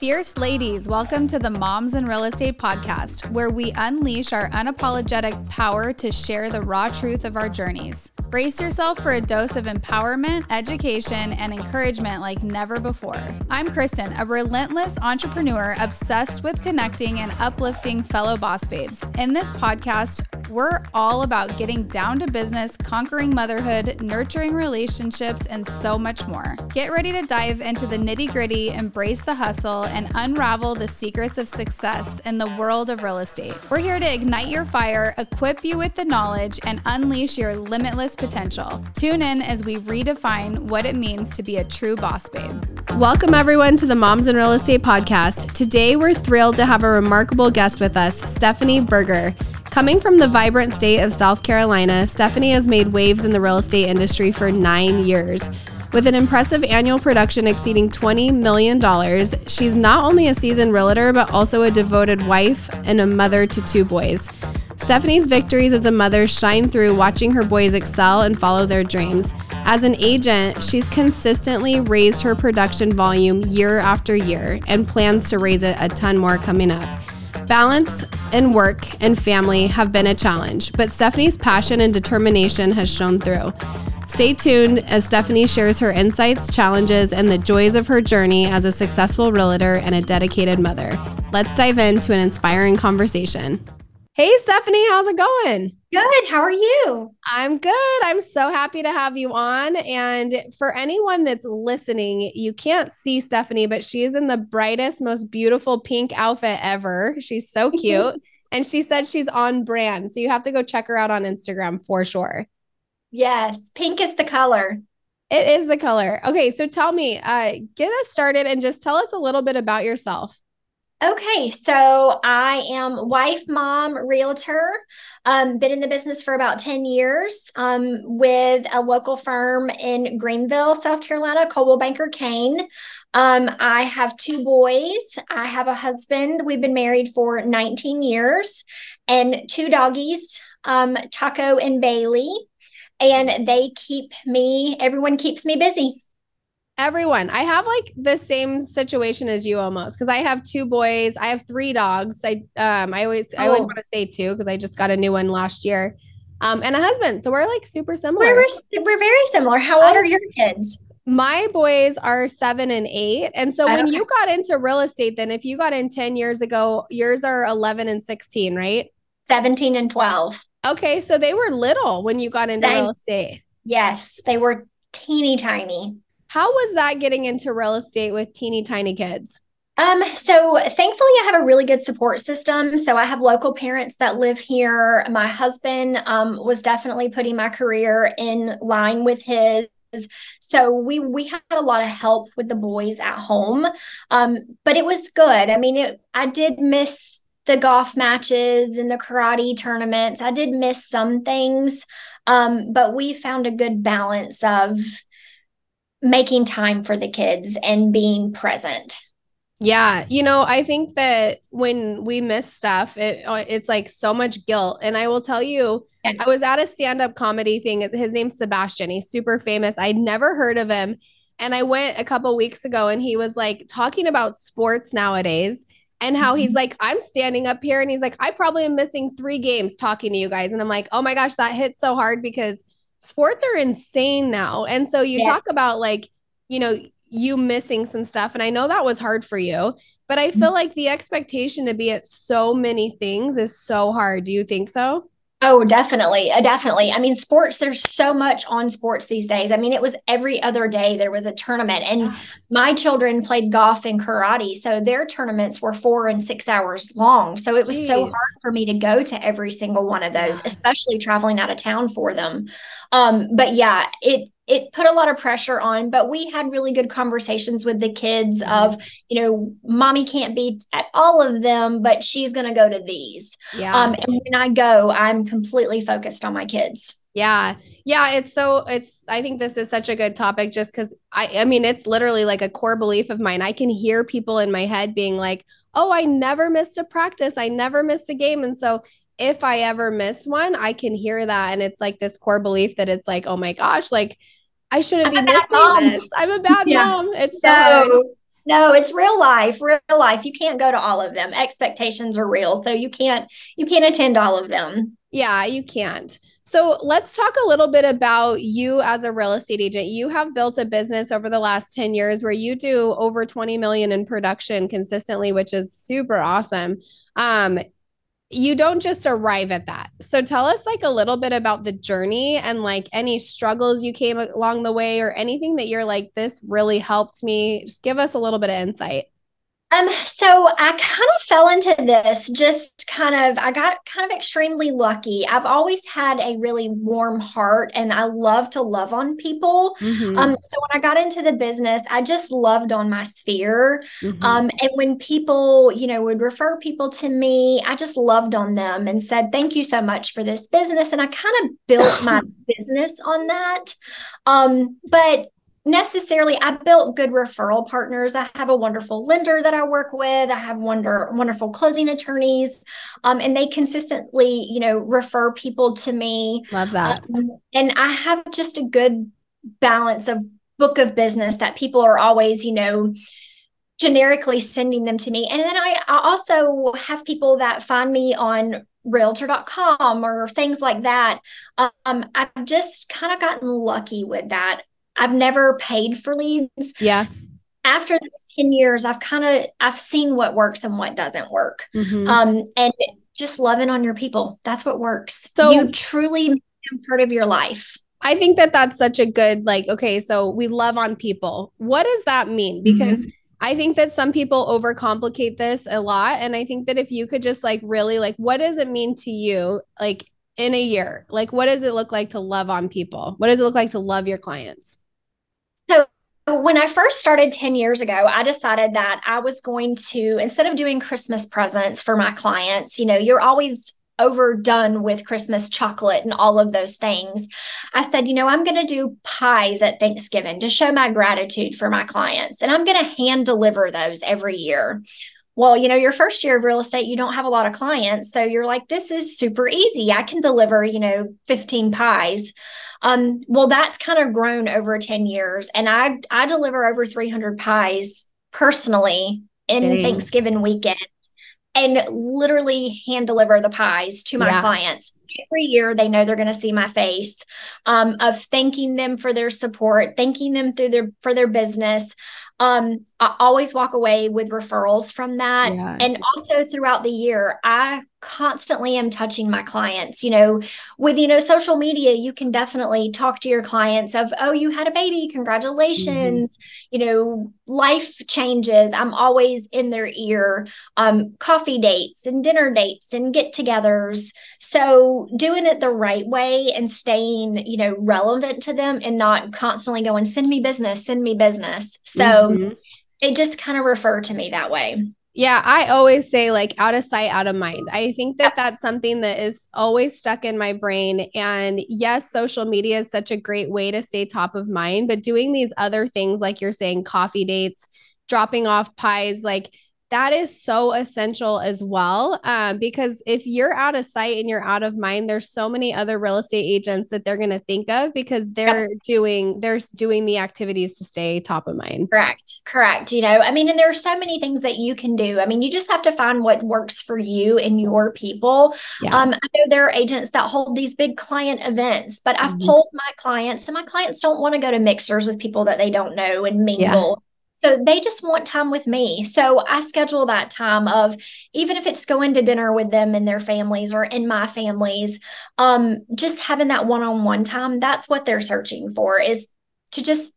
Fierce ladies, welcome to the Moms in Real Estate podcast, where we unleash our unapologetic power to share the raw truth of our journeys. Brace yourself for a dose of empowerment, education, and encouragement like never before. I'm Kristen, a relentless entrepreneur obsessed with connecting and uplifting fellow boss babes. In this podcast, we're all about getting down to business, conquering motherhood, nurturing relationships, and so much more. Get ready to dive into the nitty gritty, embrace the hustle, and unravel the secrets of success in the world of real estate. We're here to ignite your fire, equip you with the knowledge, and unleash your limitless potential. Tune in as we redefine what it means to be a true boss babe. Welcome, everyone, to the Moms in Real Estate podcast. Today, we're thrilled to have a remarkable guest with us, Stephanie Burger. Coming from the vibrant state of South Carolina, Stephanie has made waves in the real estate industry for nine years. With an impressive annual production exceeding $20 million, she's not only a seasoned realtor, but also a devoted wife and a mother to two boys. Stephanie's victories as a mother shine through watching her boys excel and follow their dreams. As an agent, she's consistently raised her production volume year after year and plans to raise it a ton more coming up. Balance and work and family have been a challenge, but Stephanie's passion and determination has shown through. Stay tuned as Stephanie shares her insights, challenges, and the joys of her journey as a successful realtor and a dedicated mother. Let's dive into an inspiring conversation. Hey, Stephanie, how's it going? Good. How are you? I'm good. I'm so happy to have you on. And for anyone that's listening, you can't see Stephanie, but she is in the brightest, most beautiful pink outfit ever. She's so cute. and she said she's on brand. So you have to go check her out on Instagram for sure. Yes, pink is the color. It is the color. Okay, so tell me, uh, get us started and just tell us a little bit about yourself. Okay, so I am wife, mom, realtor. Um, been in the business for about 10 years um, with a local firm in Greenville, South Carolina, Coldwell Banker Caine. Um, I have two boys. I have a husband. We've been married for 19 years and two doggies, um, Taco and Bailey. And they keep me, everyone keeps me busy everyone. I have like the same situation as you almost because i have two boys. I have three dogs. I um i always oh. i always oh. want to say two because i just got a new one last year um and a husband. So we're like super similar. We're, we're very similar. How old are your kids? My boys are seven and eight and so when you got into real estate then if you got in 10 years ago yours are 11 and 16 right? 17 and 12 okay so they were little when you got into Same. real estate. Yes they were teeny tiny how was that getting into real estate with teeny tiny kids? Um, so thankfully I have a really good support system. So I have local parents that live here. My husband um, was definitely putting my career in line with his. So we we had a lot of help with the boys at home. Um, but it was good. I mean, it, I did miss the golf matches and the karate tournaments. I did miss some things. Um, but we found a good balance of making time for the kids and being present. Yeah, you know, I think that when we miss stuff, it, uh, it's like so much guilt. And I will tell you, yes. I was at a stand up comedy thing. His name's Sebastian. He's super famous. I'd never heard of him. And I went a couple weeks ago and he was like talking about sports nowadays and how he's mm-hmm. like, I'm standing up here and he's like, I probably am missing three games talking to you guys. And I'm like, oh my gosh, that hit so hard because sports are insane now. And so you yes. talk about like, you know, you missing some stuff. And I know that was hard for you, but I feel mm-hmm. like the expectation to be at so many things is so hard. Do you think so? Oh, definitely. Uh, definitely. I mean, sports, there's so much on sports these days. I mean, it was every other day there was a tournament, and my children played golf and karate. So their tournaments were four and six hours long. So it was Jeez. so hard for me to go to every single one of those, yeah. especially traveling out of town for them. Um, but yeah, it, it put a lot of pressure on but we had really good conversations with the kids mm-hmm. of you know mommy can't be at all of them but she's going to go to these. Yeah. Um and when i go i'm completely focused on my kids. Yeah. Yeah it's so it's i think this is such a good topic just because i i mean it's literally like a core belief of mine. I can hear people in my head being like oh i never missed a practice. I never missed a game. And so if i ever miss one i can hear that. And it's like this core belief that it's like oh my gosh like I shouldn't I'm be missing this. I'm a bad yeah. mom. It's so no. hard. no, it's real life, real life. You can't go to all of them. Expectations are real. So you can't you can't attend all of them. Yeah, you can't. So let's talk a little bit about you as a real estate agent. You have built a business over the last 10 years where you do over 20 million in production consistently, which is super awesome. Um, you don't just arrive at that. So tell us like a little bit about the journey and like any struggles you came along the way or anything that you're like, this really helped me. Just give us a little bit of insight. Um, so I kind of fell into this just kind of, I got kind of extremely lucky. I've always had a really warm heart and I love to love on people. Mm-hmm. Um, so when I got into the business, I just loved on my sphere. Mm-hmm. Um, and when people, you know, would refer people to me, I just loved on them and said, thank you so much for this business. And I kind of built my business on that. Um, but necessarily i built good referral partners. I have a wonderful lender that i work with. I have wonder wonderful closing attorneys um, and they consistently you know refer people to me. Love that. Um, and i have just a good balance of book of business that people are always you know generically sending them to me. And then i, I also have people that find me on realtor.com or things like that. Um, i've just kind of gotten lucky with that I've never paid for leads. Yeah. After this 10 years, I've kind of I've seen what works and what doesn't work. Mm-hmm. Um, and just loving on your people. That's what works. So you truly make them part of your life. I think that that's such a good like okay, so we love on people. What does that mean? Mm-hmm. Because mm-hmm. I think that some people overcomplicate this a lot and I think that if you could just like really like what does it mean to you like in a year? Like what does it look like to love on people? What does it look like to love your clients? When I first started 10 years ago, I decided that I was going to, instead of doing Christmas presents for my clients, you know, you're always overdone with Christmas chocolate and all of those things. I said, you know, I'm going to do pies at Thanksgiving to show my gratitude for my clients, and I'm going to hand deliver those every year. Well, you know, your first year of real estate, you don't have a lot of clients. So you're like, this is super easy. I can deliver, you know, 15 pies. Um, well, that's kind of grown over 10 years. And I I deliver over 300 pies personally in Dang. Thanksgiving weekend and literally hand deliver the pies to my yeah. clients. Every year, they know they're going to see my face um, of thanking them for their support, thanking them through their for their business, um, I always walk away with referrals from that. Yeah. And also throughout the year, I constantly am touching my clients. You know, with, you know, social media, you can definitely talk to your clients of, oh, you had a baby, congratulations. Mm-hmm. You know, life changes. I'm always in their ear. Um, coffee dates and dinner dates and get togethers. So doing it the right way and staying, you know, relevant to them and not constantly going, send me business, send me business. So mm-hmm. They just kind of refer to me that way. Yeah, I always say like out of sight, out of mind. I think that that's something that is always stuck in my brain. And yes, social media is such a great way to stay top of mind, but doing these other things, like you're saying, coffee dates, dropping off pies, like that is so essential as well. Um, because if you're out of sight and you're out of mind, there's so many other real estate agents that they're going to think of because they're yep. doing they're doing the activities to stay top of mind. Correct. Correct. You know, I mean, and there are so many things that you can do. I mean, you just have to find what works for you and your people. Yeah. Um, I know there are agents that hold these big client events, but I've mm-hmm. pulled my clients, and my clients don't want to go to mixers with people that they don't know and mingle. Yeah so they just want time with me. So I schedule that time of even if it's going to dinner with them and their families or in my families, um, just having that one-on-one time. That's what they're searching for is to just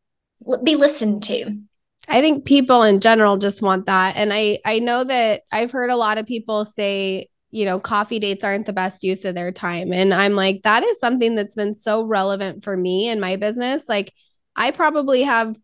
be listened to. I think people in general just want that. And I I know that I've heard a lot of people say, you know, coffee dates aren't the best use of their time. And I'm like, that is something that's been so relevant for me in my business. Like I probably have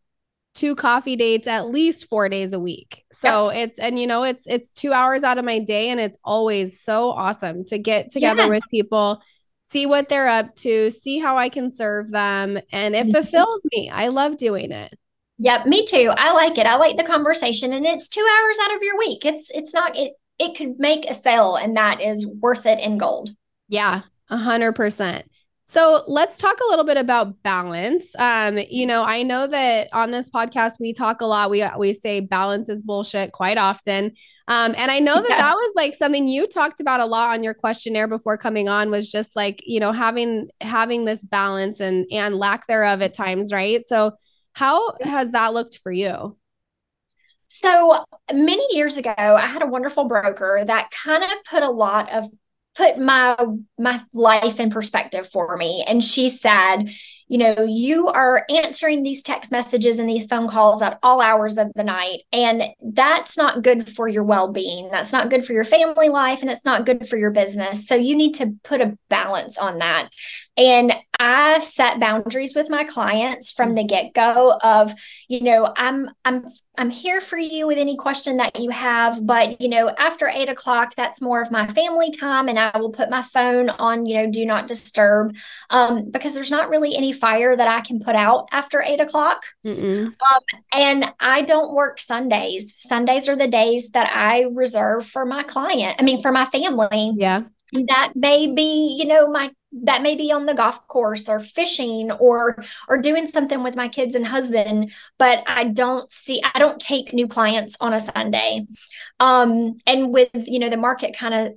two coffee dates at least four days a week. So it's and you know it's it's two hours out of my day, and it's always so awesome to get together yes. with people, see what they're up to, see how I can serve them, and it mm-hmm. fulfills me. I love doing it. Yep, me too. I like it. I like the conversation, and it's two hours out of your week. It's it's not it. It could make a sale, and that is worth it in gold. Yeah, a hundred percent. So let's talk a little bit about balance. Um, you know, I know that on this podcast we talk a lot. We we say balance is bullshit quite often. Um, and I know that yeah. that was like something you talked about a lot on your questionnaire before coming on was just like, you know, having having this balance and and lack thereof at times, right? So how has that looked for you? So many years ago, I had a wonderful broker that kind of put a lot of put my my life in perspective for me. And she said you know you are answering these text messages and these phone calls at all hours of the night and that's not good for your well-being that's not good for your family life and it's not good for your business so you need to put a balance on that and i set boundaries with my clients from the get-go of you know i'm i'm I'm here for you with any question that you have. But, you know, after eight o'clock, that's more of my family time. And I will put my phone on, you know, do not disturb um, because there's not really any fire that I can put out after eight o'clock. Um, and I don't work Sundays. Sundays are the days that I reserve for my client, I mean, for my family. Yeah. And that may be, you know, my that may be on the golf course or fishing or or doing something with my kids and husband but i don't see i don't take new clients on a sunday um and with you know the market kind of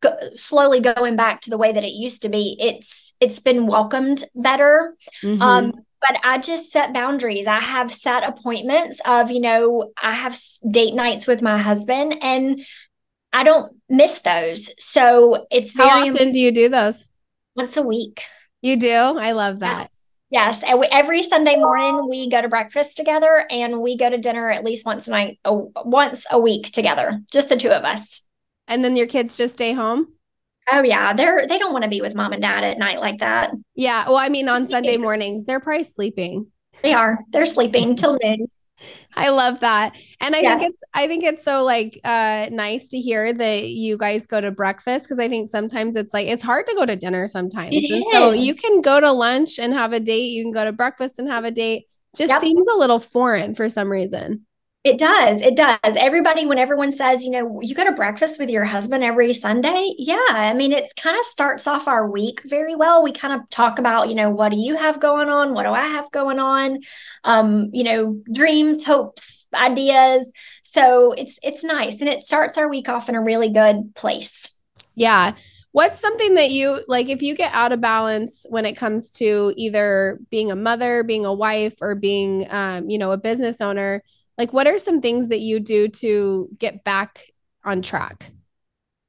go, slowly going back to the way that it used to be it's it's been welcomed better mm-hmm. um but I just set boundaries. I have set appointments of, you know, I have date nights with my husband and I don't miss those. So it's very How often do you do those? once a week. You do? I love that. Yes. yes. every Sunday morning we go to breakfast together and we go to dinner at least once a night, once a week together, just the two of us. And then your kids just stay home? Oh yeah, they're they don't want to be with mom and dad at night like that. Yeah, well, I mean, on Sunday mornings, they're probably sleeping. They are. They're sleeping till noon. I love that. And I yes. think it's I think it's so like uh nice to hear that you guys go to breakfast because I think sometimes it's like it's hard to go to dinner sometimes. so you can go to lunch and have a date, you can go to breakfast and have a date. Just yep. seems a little foreign for some reason. It does. It does. Everybody, when everyone says, you know, you go to breakfast with your husband every Sunday. Yeah. I mean, it's kind of starts off our week very well. We kind of talk about, you know, what do you have going on? What do I have going on? Um, you know, dreams, hopes, ideas. So it's it's nice. And it starts our week off in a really good place. Yeah. What's something that you like if you get out of balance when it comes to either being a mother, being a wife, or being um, you know, a business owner? Like, what are some things that you do to get back on track?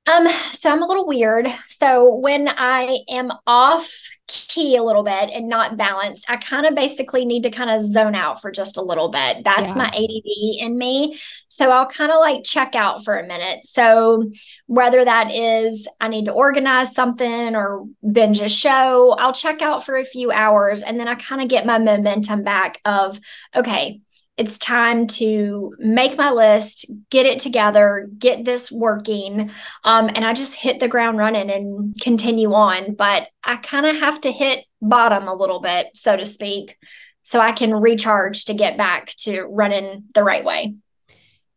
Um, so I'm a little weird. So when I am off key a little bit and not balanced, I kind of basically need to kind of zone out for just a little bit. That's yeah. my ADD in me. So I'll kind of like check out for a minute. So whether that is I need to organize something or binge a show, I'll check out for a few hours and then I kind of get my momentum back of okay, it's time to make my list, get it together, get this working. Um, and I just hit the ground running and continue on. But I kind of have to hit bottom a little bit, so to speak, so I can recharge to get back to running the right way.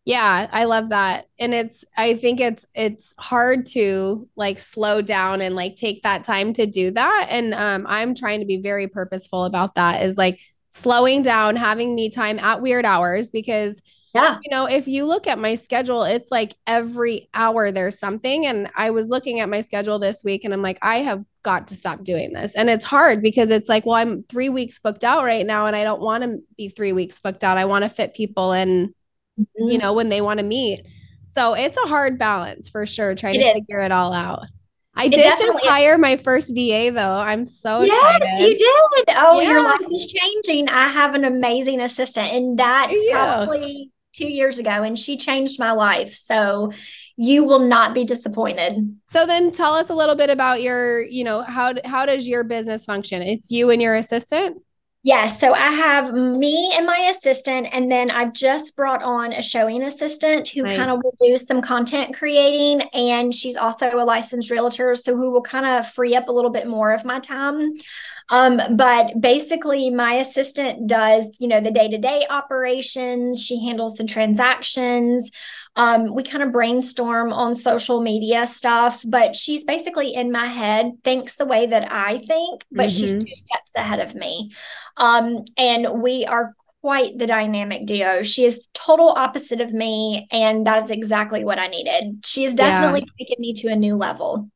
Yeah, I love that. And it's I think it's it's hard to like slow down and like take that time to do that and um I'm trying to be very purposeful about that is like slowing down, having me time at weird hours because yeah. You know, if you look at my schedule, it's like every hour there's something. And I was looking at my schedule this week and I'm like, I have got to stop doing this. And it's hard because it's like, well, I'm three weeks booked out right now and I don't want to be three weeks booked out. I want to fit people in, mm-hmm. you know, when they want to meet. So it's a hard balance for sure, trying it to is. figure it all out. I did just hire my first VA though. I'm so yes, excited. you did. Oh, yeah. your life is changing. I have an amazing assistant, and that probably two years ago, and she changed my life. So you will not be disappointed. So then, tell us a little bit about your. You know how how does your business function? It's you and your assistant. Yes. So I have me and my assistant, and then I've just brought on a showing assistant who Nice. kind of will do some content creating. And she's also a licensed realtor, so who will kind of free up a little bit more of my time. Um, but basically, my assistant does, you know, the day to day operations, she handles the transactions. Um, we kind of brainstorm on social media stuff, but she's basically in my head, thinks the way that I think, but she's Mhm. two steps ahead of me. Um, and we are quite the dynamic duo. She is total opposite of me, and that is exactly what I needed. She has Yeah. definitely taken me to a new level.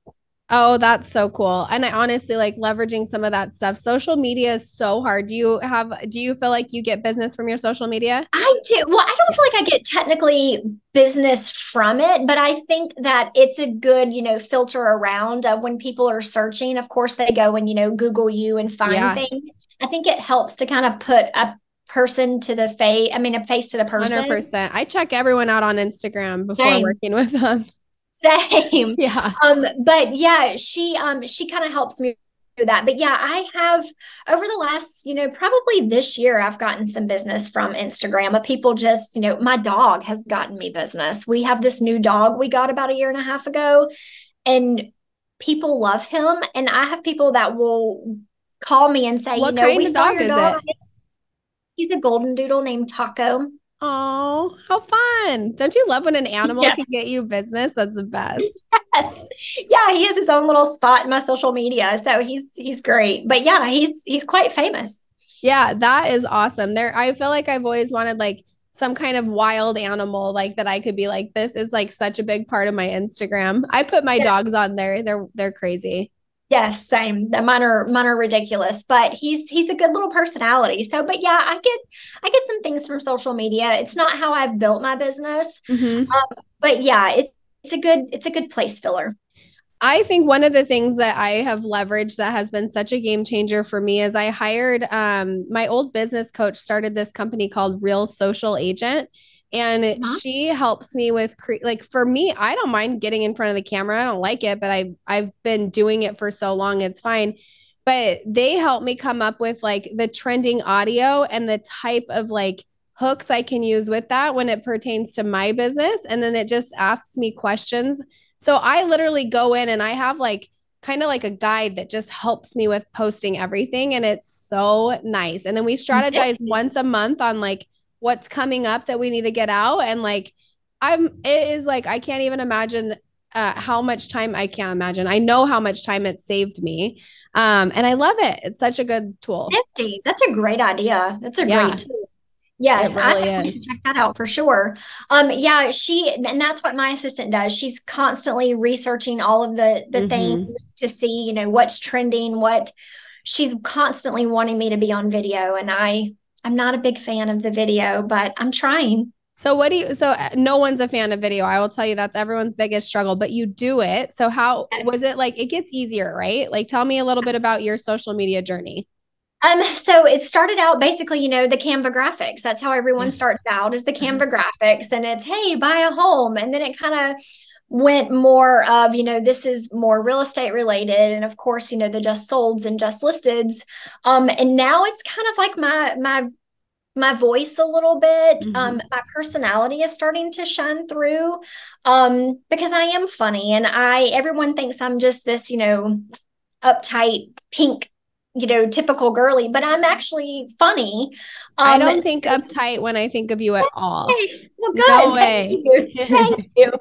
Oh, that's so cool. And I honestly like leveraging some of that stuff. Social media is so hard. Do you have, do you feel like you get business from your social media? I do. Well, I don't feel like I get technically business from it, but I think that it's a good, you know, filter around of when people are searching. Of course, they go and, you know, Google you and find Yeah. things. I think it helps to kind of put a person to the face, I mean, a face to the person. 100%. I check everyone out on Instagram before working with them. Same. Yeah. um but yeah she um she kind of helps me do that. But yeah i have over the last you know probably this year i've gotten some business from instagram of people just you know my dog has gotten me business. We have this new dog we got about a year and a half ago and people love him. And i have people that will call me and say What you know kind we of saw dog your is dog. he's a golden doodle named taco Oh, how fun. Don't you love when an animal Yeah. can get you business? That's the best. Yes. Yeah, he has his own little spot in my social media. So he's he's great. But yeah, he's he's quite famous. Yeah, that is awesome. There, I feel like I've always wanted like some kind of wild animal like that I could be like, this is like such a big part of my Instagram. I put my Yeah. dogs on there. They're they're crazy. Yes, same. The mine are mine are ridiculous, but he's he's a good little personality. So, but yeah, I get I get some things from social media. It's not how I've built my business, Mhm. but yeah, it's it's a good it's a good place filler. I think one of the things that I have leveraged that has been such a game changer for me is I hired um, my old business coach started this company called Real Social Agent and Uh-huh. she helps me with cre- like for me I don't mind getting in front of the camera I don't like it but I I've been doing it for so long it's fine but they help me come up with like the trending audio and the type of like hooks I can use with that when it pertains to my business and then it just asks me questions so I literally go in and I have like kind of like a guide that just helps me with posting everything. And it's so nice. And then we strategize once a month on like what's coming up that we need to get out. And like, I'm, it is like, I can't even imagine uh, how much time I can't imagine. I know how much time it saved me. Um, and I love it. It's such a good tool. Nifty. That's a great idea. That's a Yeah. great tool. Yes, I really definitely is. check that out for sure. Um, yeah, she and that's what my assistant does. She's constantly researching all of the the Mhm. things to see, you know, what's trending, what she's constantly wanting me to be on video, and I I'm not a big fan of the video, but I'm trying. So what do you so uh, no one's a fan of video. I will tell you that's everyone's biggest struggle, but you do it. So how was it like it gets easier, right? Like tell me a little bit about your social media journey. Um, so it started out basically, you know, the Canva graphics. That's how everyone starts out is the Canva graphics, and it's hey, buy a home, and then it kind of went more of, you know, this is more real estate related, and of course, you know, the just solds and just listeds. Um, and now it's kind of like my my my voice a little bit. Mhm. Um, my personality is starting to shine through. Um, because I am funny, and I everyone thinks I'm just this, you know, uptight pink you know, typical girly, but I'm actually funny. I Um, don't think uptight when I think of you at all. Well, No good. way. Thank you. Thank you.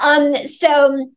Um, so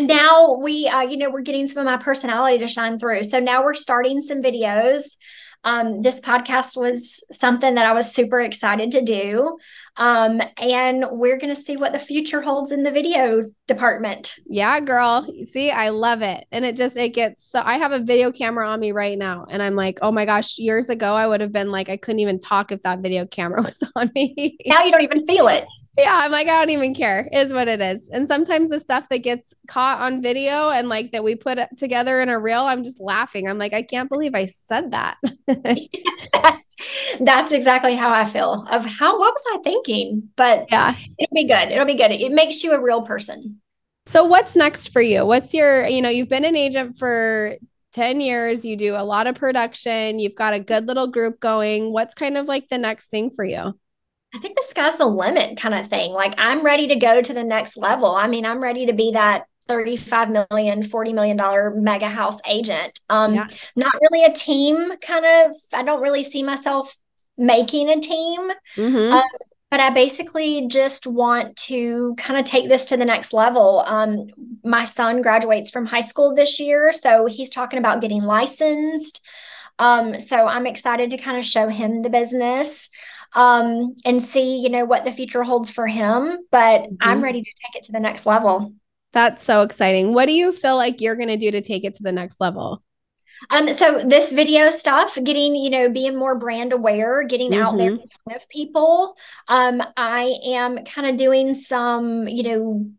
now we, uh, you know, we're getting some of my personality to shine through. So now we're starting some videos. Um, this podcast was something that I was super excited to do. Um, and we're going to see what the future holds in the video department. Yeah, girl. See, I love it. And it just it gets so I have a video camera on me right now and I'm like, "Oh my gosh, years ago I would have been like I couldn't even talk if that video camera was on me." Now you don't even feel it. Yeah, I'm like, I don't even care, is what it is. And sometimes the stuff that gets caught on video and like that we put together in a reel, I'm just laughing. I'm like, I can't believe I said that. That's exactly how I feel of how, what was I thinking? But yeah. it'll be good. It'll be good. It makes you a real person. So what's next for you? What's your, you know, you've been an agent for 10 years, you do a lot of production, you've got a good little group going. What's kind of like the next thing for you? I think the sky's the limit kind of thing. Like I'm ready to go to the next level. I mean, I'm ready to be that 35 million 40 million dollar mega house agent um yeah. not really a team kind of i don't really see myself making a team mm-hmm. um, but i basically just want to kind of take this to the next level um my son graduates from high school this year so he's talking about getting licensed um so i'm excited to kind of show him the business um and see you know what the future holds for him but mm-hmm. i'm ready to take it to the next level that's so exciting. What do you feel like you're going to do to take it to the next level? Um, so this video stuff, getting, you know, being more brand aware, getting mm-hmm. out there mm-hmm. in front of people. Um, I am kind of doing some, you know,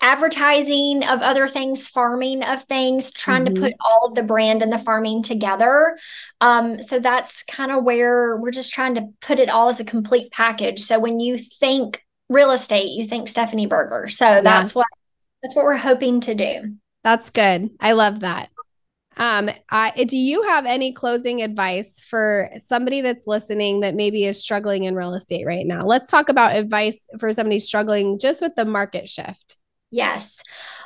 advertising of other things, farming of things, trying mm-hmm. to put all of the brand and the farming together. Um, so that's kind of where we're just trying to put it all as a complete package. So when you think real estate, you think Stephanie Burger. So yeah. that's what that's what we're hoping to do. That's good. I love that. Um, I, do you have any closing advice for somebody that's listening that maybe is struggling in real estate right now? Let's talk about advice for somebody struggling just with the market shift. Yes.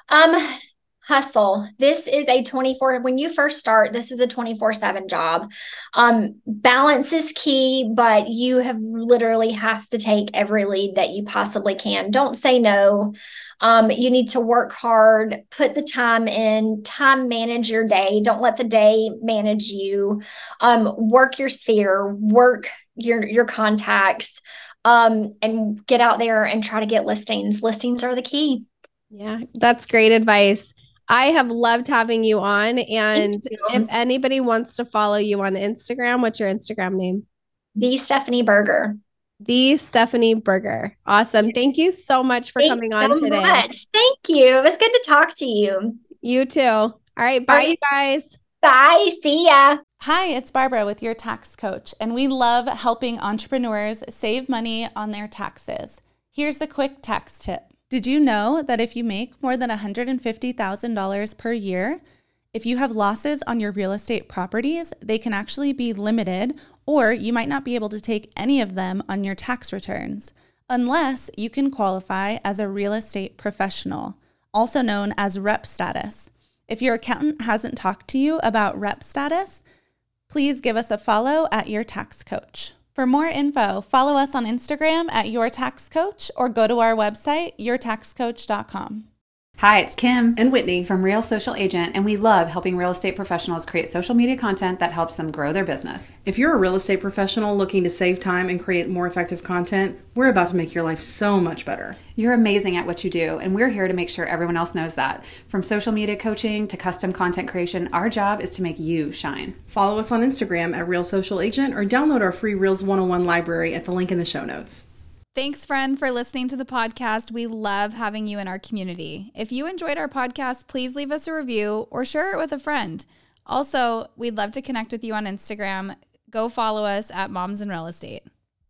Um, hustle. This is a 24 when you first start, this is a 24/7 job. Um balance is key, but you have literally have to take every lead that you possibly can. Don't say no. Um you need to work hard, put the time in, time manage your day. Don't let the day manage you. Um work your sphere, work your your contacts um and get out there and try to get listings. Listings are the key. Yeah, that's great advice. I have loved having you on. And you. if anybody wants to follow you on Instagram, what's your Instagram name? The Stephanie Burger. The Stephanie Burger. Awesome. Thank you so much for Thanks coming on so today. Much. Thank you. It was good to talk to you. You too. All right. Bye, All right. you guys. Bye. See ya. Hi, it's Barbara with your tax coach, and we love helping entrepreneurs save money on their taxes. Here's a quick tax tip. Did you know that if you make more than $150,000 per year, if you have losses on your real estate properties, they can actually be limited, or you might not be able to take any of them on your tax returns, unless you can qualify as a real estate professional, also known as rep status. If your accountant hasn't talked to you about rep status, please give us a follow at your tax coach. For more info, follow us on Instagram at Your Tax Coach or go to our website, yourtaxcoach.com. Hi, it's Kim and Whitney from Real Social Agent, and we love helping real estate professionals create social media content that helps them grow their business. If you're a real estate professional looking to save time and create more effective content, we're about to make your life so much better. You're amazing at what you do, and we're here to make sure everyone else knows that. From social media coaching to custom content creation, our job is to make you shine. Follow us on Instagram at Real Social Agent or download our free Reels 101 library at the link in the show notes. Thanks, friend, for listening to the podcast. We love having you in our community. If you enjoyed our podcast, please leave us a review or share it with a friend. Also, we'd love to connect with you on Instagram. Go follow us at Moms in Real Estate.